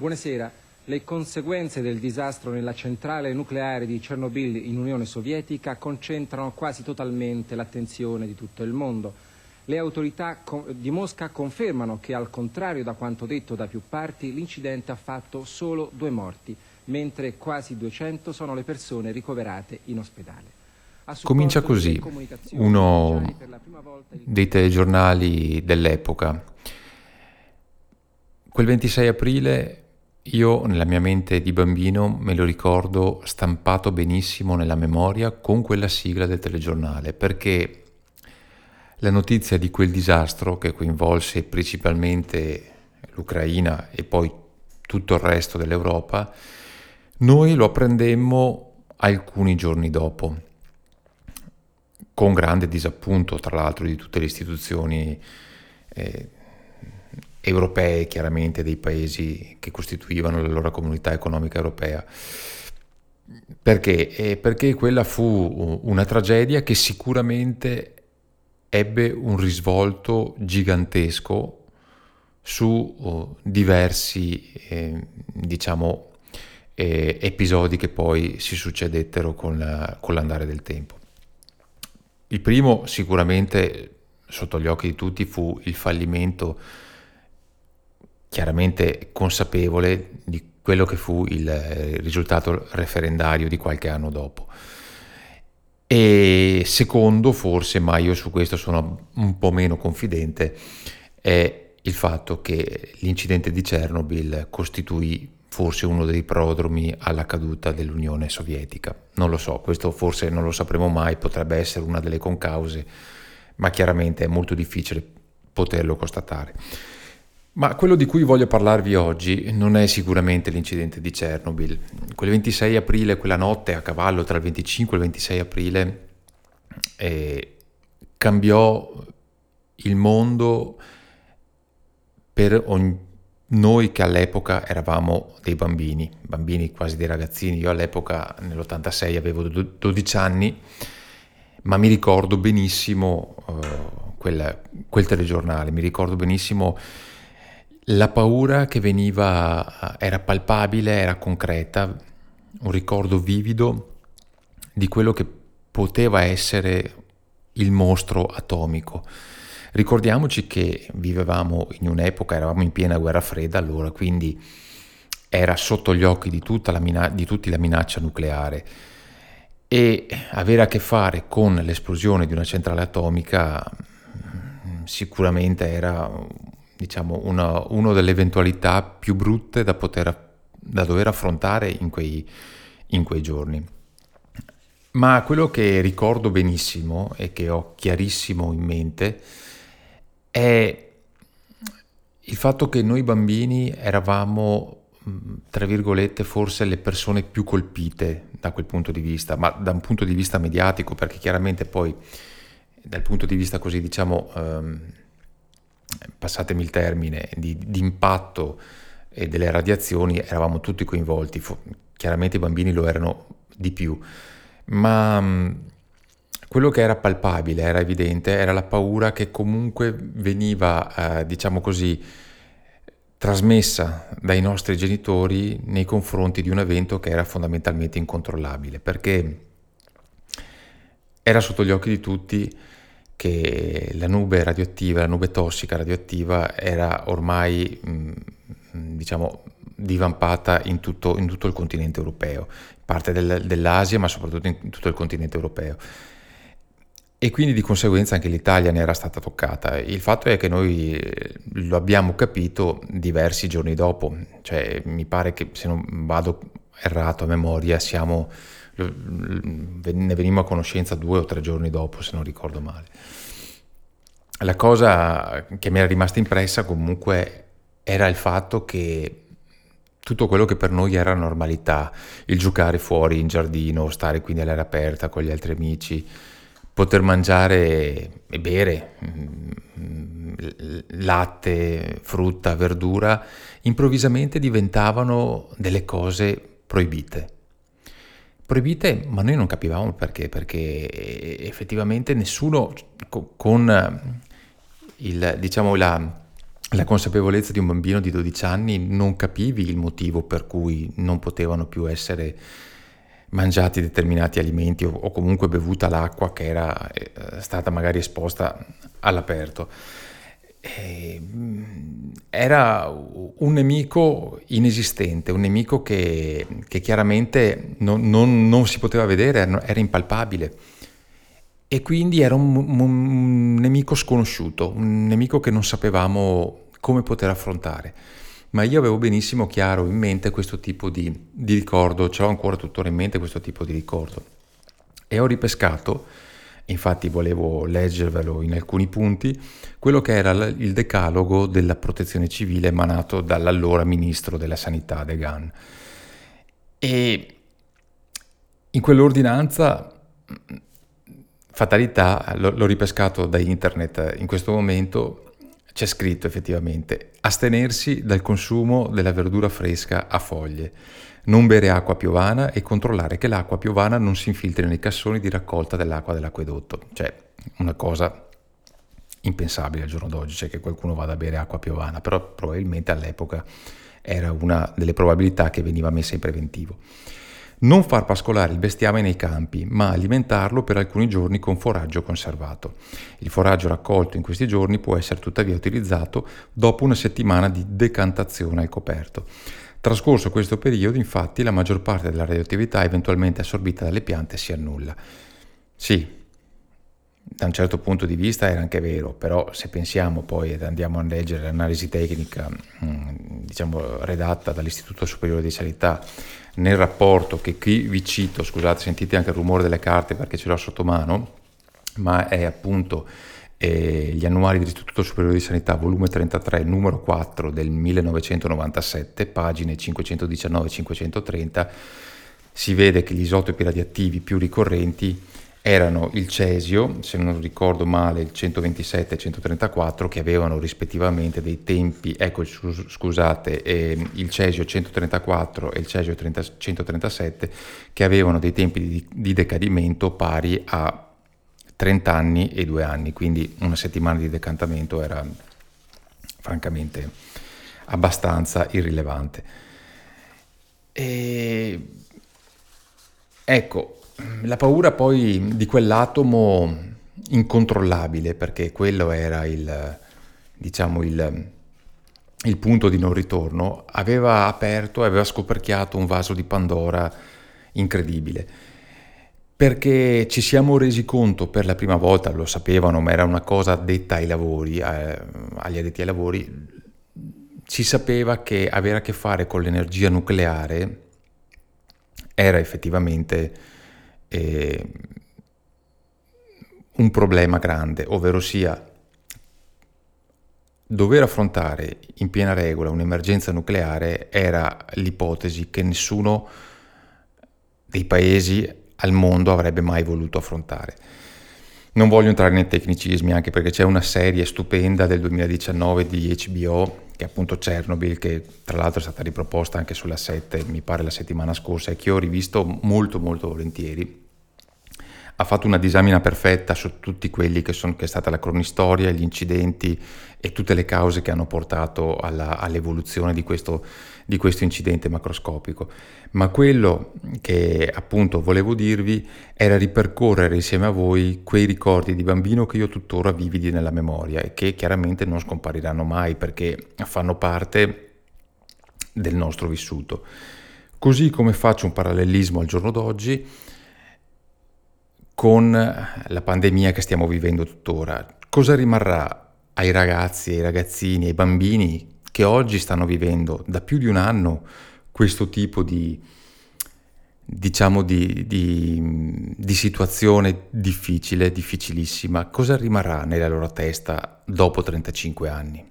Buonasera. Le conseguenze del disastro nella centrale nucleare di Chernobyl in Unione Sovietica concentrano quasi totalmente l'attenzione di tutto il mondo. Le autorità di Mosca confermano che, al contrario da quanto detto da più parti, l'incidente ha fatto solo due morti, mentre quasi 200 sono le persone ricoverate in ospedale. Comincia così uno dei telegiornali dell'epoca. Quel 26 aprile io nella mia mente di bambino me lo ricordo stampato benissimo nella memoria con quella sigla del telegiornale, perché la notizia di quel disastro che coinvolse principalmente l'Ucraina e poi tutto il resto dell'Europa, noi lo apprendemmo alcuni giorni dopo, con grande disappunto tra l'altro di tutte le istituzioni eh, europee, chiaramente dei paesi che costituivano la loro comunità economica europea. Perché? Eh, perché quella fu una tragedia che sicuramente ebbe un risvolto gigantesco su oh, diversi, eh, diciamo, eh, episodi che poi si succedettero con, la, con l'andare del tempo. Il primo sicuramente sotto gli occhi di tutti fu il fallimento chiaramente consapevole di quello che fu il risultato referendario di qualche anno dopo. E secondo, forse, ma io su questo sono un po' meno confidente, è il fatto che l'incidente di Chernobyl costituì forse uno dei prodromi alla caduta dell'Unione Sovietica. Non lo so, questo forse non lo sapremo mai, potrebbe essere una delle concause, ma chiaramente è molto difficile poterlo constatare. Ma quello di cui voglio parlarvi oggi non è sicuramente l'incidente di Chernobyl. Quel 26 aprile, quella notte a cavallo tra il 25 e il 26 aprile, eh, cambiò il mondo per ogni, noi che all'epoca eravamo dei bambini, bambini quasi dei ragazzini. Io all'epoca nell'86 avevo 12 anni, ma mi ricordo benissimo uh, quel, quel telegiornale, mi ricordo benissimo la paura che veniva era palpabile, era concreta, un ricordo vivido di quello che poteva essere il mostro atomico. Ricordiamoci che vivevamo in un'epoca, eravamo in piena guerra fredda allora, quindi era sotto gli occhi di, mina- di tutti la minaccia nucleare e avere a che fare con l'esplosione di una centrale atomica mm, sicuramente era diciamo, una, una delle eventualità più brutte da, poter, da dover affrontare in quei, in quei giorni. Ma quello che ricordo benissimo e che ho chiarissimo in mente è il fatto che noi bambini eravamo, tra virgolette, forse le persone più colpite da quel punto di vista, ma da un punto di vista mediatico, perché chiaramente poi dal punto di vista così, diciamo, ehm, passatemi il termine, di, di impatto e delle radiazioni eravamo tutti coinvolti, chiaramente i bambini lo erano di più, ma mm, quello che era palpabile, era evidente, era la paura che comunque veniva, eh, diciamo così, trasmessa dai nostri genitori nei confronti di un evento che era fondamentalmente incontrollabile, perché era sotto gli occhi di tutti che la nube radioattiva, la nube tossica radioattiva era ormai mh, diciamo divampata in tutto, in tutto, il continente europeo, parte del, dell'Asia ma soprattutto in tutto il continente europeo. E quindi di conseguenza anche l'Italia ne era stata toccata. Il fatto è che noi lo abbiamo capito diversi giorni dopo, cioè mi pare che se non vado errato a memoria siamo ne venimmo a conoscenza due o tre giorni dopo, se non ricordo male. La cosa che mi era rimasta impressa comunque era il fatto che tutto quello che per noi era normalità, il giocare fuori in giardino, stare quindi all'aria aperta con gli altri amici, poter mangiare e bere mm, latte, frutta, verdura, improvvisamente diventavano delle cose proibite proibite, ma noi non capivamo perché, perché effettivamente nessuno con il, diciamo, la, la consapevolezza di un bambino di 12 anni non capivi il motivo per cui non potevano più essere mangiati determinati alimenti o, o comunque bevuta l'acqua che era eh, stata magari esposta all'aperto. E, mm, era un nemico inesistente, un nemico che, che chiaramente non, non, non, si poteva vedere, era impalpabile. E quindi era un, un nemico sconosciuto, un nemico che non sapevamo come poter affrontare ma io avevo benissimo chiaro in mente questo tipo di, di ricordo, ce l'ho ancora tuttora in mente questo tipo di ricordo. E ho ripescato, infatti volevo leggervelo in alcuni punti, quello che era il decalogo della protezione civile emanato dall'allora ministro della sanità Degan. E in quell'ordinanza, fatalità, l'ho ripescato da internet in questo momento, c'è scritto effettivamente astenersi dal consumo della verdura fresca a foglie, non bere acqua piovana e controllare che l'acqua piovana non si infiltri nei cassoni di raccolta dell'acqua dell'acquedotto. Cioè, una cosa impensabile al giorno d'oggi, cioè che qualcuno vada a bere acqua piovana, però probabilmente all'epoca era una delle probabilità che veniva messa in preventivo. Non far pascolare il bestiame nei campi, ma alimentarlo per alcuni giorni con foraggio conservato. Il foraggio raccolto in questi giorni può essere tuttavia utilizzato dopo una settimana di decantazione al coperto. Trascorso questo periodo, infatti, la maggior parte della radioattività eventualmente assorbita dalle piante si annulla. Sì, da un certo punto di vista era anche vero, però se pensiamo poi ed andiamo a leggere l'analisi tecnica, mm, diciamo, redatta dall'Istituto Superiore di Sanità nel rapporto che qui vi cito, scusate, sentite anche il rumore delle carte perché ce l'ho sotto mano, ma è appunto eh, gli annuali dell'Istituto Superiore di Sanità, volume 33, numero 4 del 1997, pagine 519-530, si vede che gli isotopi radioattivi più ricorrenti erano il cesio, se non ricordo male il 127 e il 134, che avevano rispettivamente dei tempi, ecco scusate, eh, il cesio 134 e il cesio 30, 137, che avevano dei tempi di, di decadimento pari a 30 anni e 2 anni, quindi una settimana di decantamento era francamente abbastanza irrilevante. E ecco, la paura poi di quell'atomo incontrollabile, perché quello era il, diciamo, il, il punto di non ritorno, aveva aperto, aveva scoperchiato un vaso di Pandora incredibile. Perché ci siamo resi conto per la prima volta, lo sapevano, ma era una cosa detta ai lavori, eh, agli addetti ai lavori, si sapeva che avere a che fare con l'energia nucleare era effettivamente eh, un problema grande, ovvero sia dover affrontare in piena regola un'emergenza nucleare era l'ipotesi che nessuno dei paesi al mondo avrebbe mai voluto affrontare. Non voglio entrare nei tecnicismi anche perché c'è una serie stupenda del 2019 di HBO che è appunto Chernobyl che tra l'altro è stata riproposta anche sulla 7 mi pare la settimana scorsa e che ho rivisto molto molto volentieri ha fatto una disamina perfetta su tutti quelli che, sono, che è stata la cronistoria, gli incidenti e tutte le cause che hanno portato alla, all'evoluzione di questo, di questo incidente macroscopico. Ma quello che appunto volevo dirvi era ripercorrere insieme a voi quei ricordi di bambino che io tuttora vividi nella memoria e che chiaramente non scompariranno mai perché fanno parte del nostro vissuto. Così come faccio un parallelismo al giorno d'oggi, con la pandemia che stiamo vivendo tuttora. Cosa rimarrà ai ragazzi, ai ragazzini, ai bambini che oggi stanno vivendo da più di un anno questo tipo di, diciamo, di, di, di situazione difficile, difficilissima? Cosa rimarrà nella loro testa dopo 35 anni?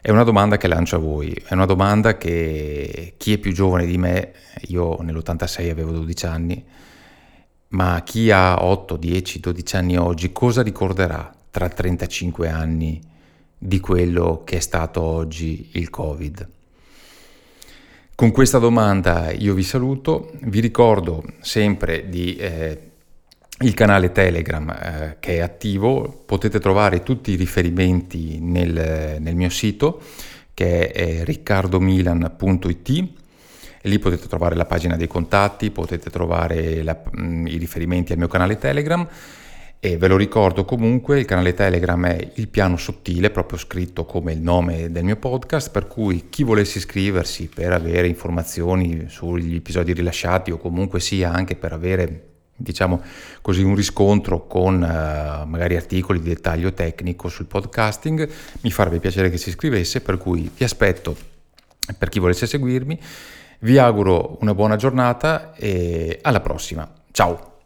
È una domanda che lancio a voi, è una domanda che chi è più giovane di me, io nell'86 avevo 12 anni, ma chi ha 8, 10, 12 anni oggi cosa ricorderà tra 35 anni di quello che è stato oggi il Covid? Con questa domanda io vi saluto, vi ricordo sempre di eh, il canale Telegram eh, che è attivo, potete trovare tutti i riferimenti nel, nel mio sito che è riccardomilan.it lì potete trovare la pagina dei contatti, potete trovare la, mm, i riferimenti al mio canale Telegram e ve lo ricordo comunque, il canale Telegram è il piano sottile, proprio scritto come il nome del mio podcast, per cui chi volesse iscriversi per avere informazioni sugli episodi rilasciati o comunque sia anche per avere diciamo così un riscontro con uh, magari articoli di dettaglio tecnico sul podcasting, mi farebbe piacere che si iscrivesse, per cui vi aspetto per chi volesse seguirmi. Vi auguro una buona giornata e alla prossima. Ciao!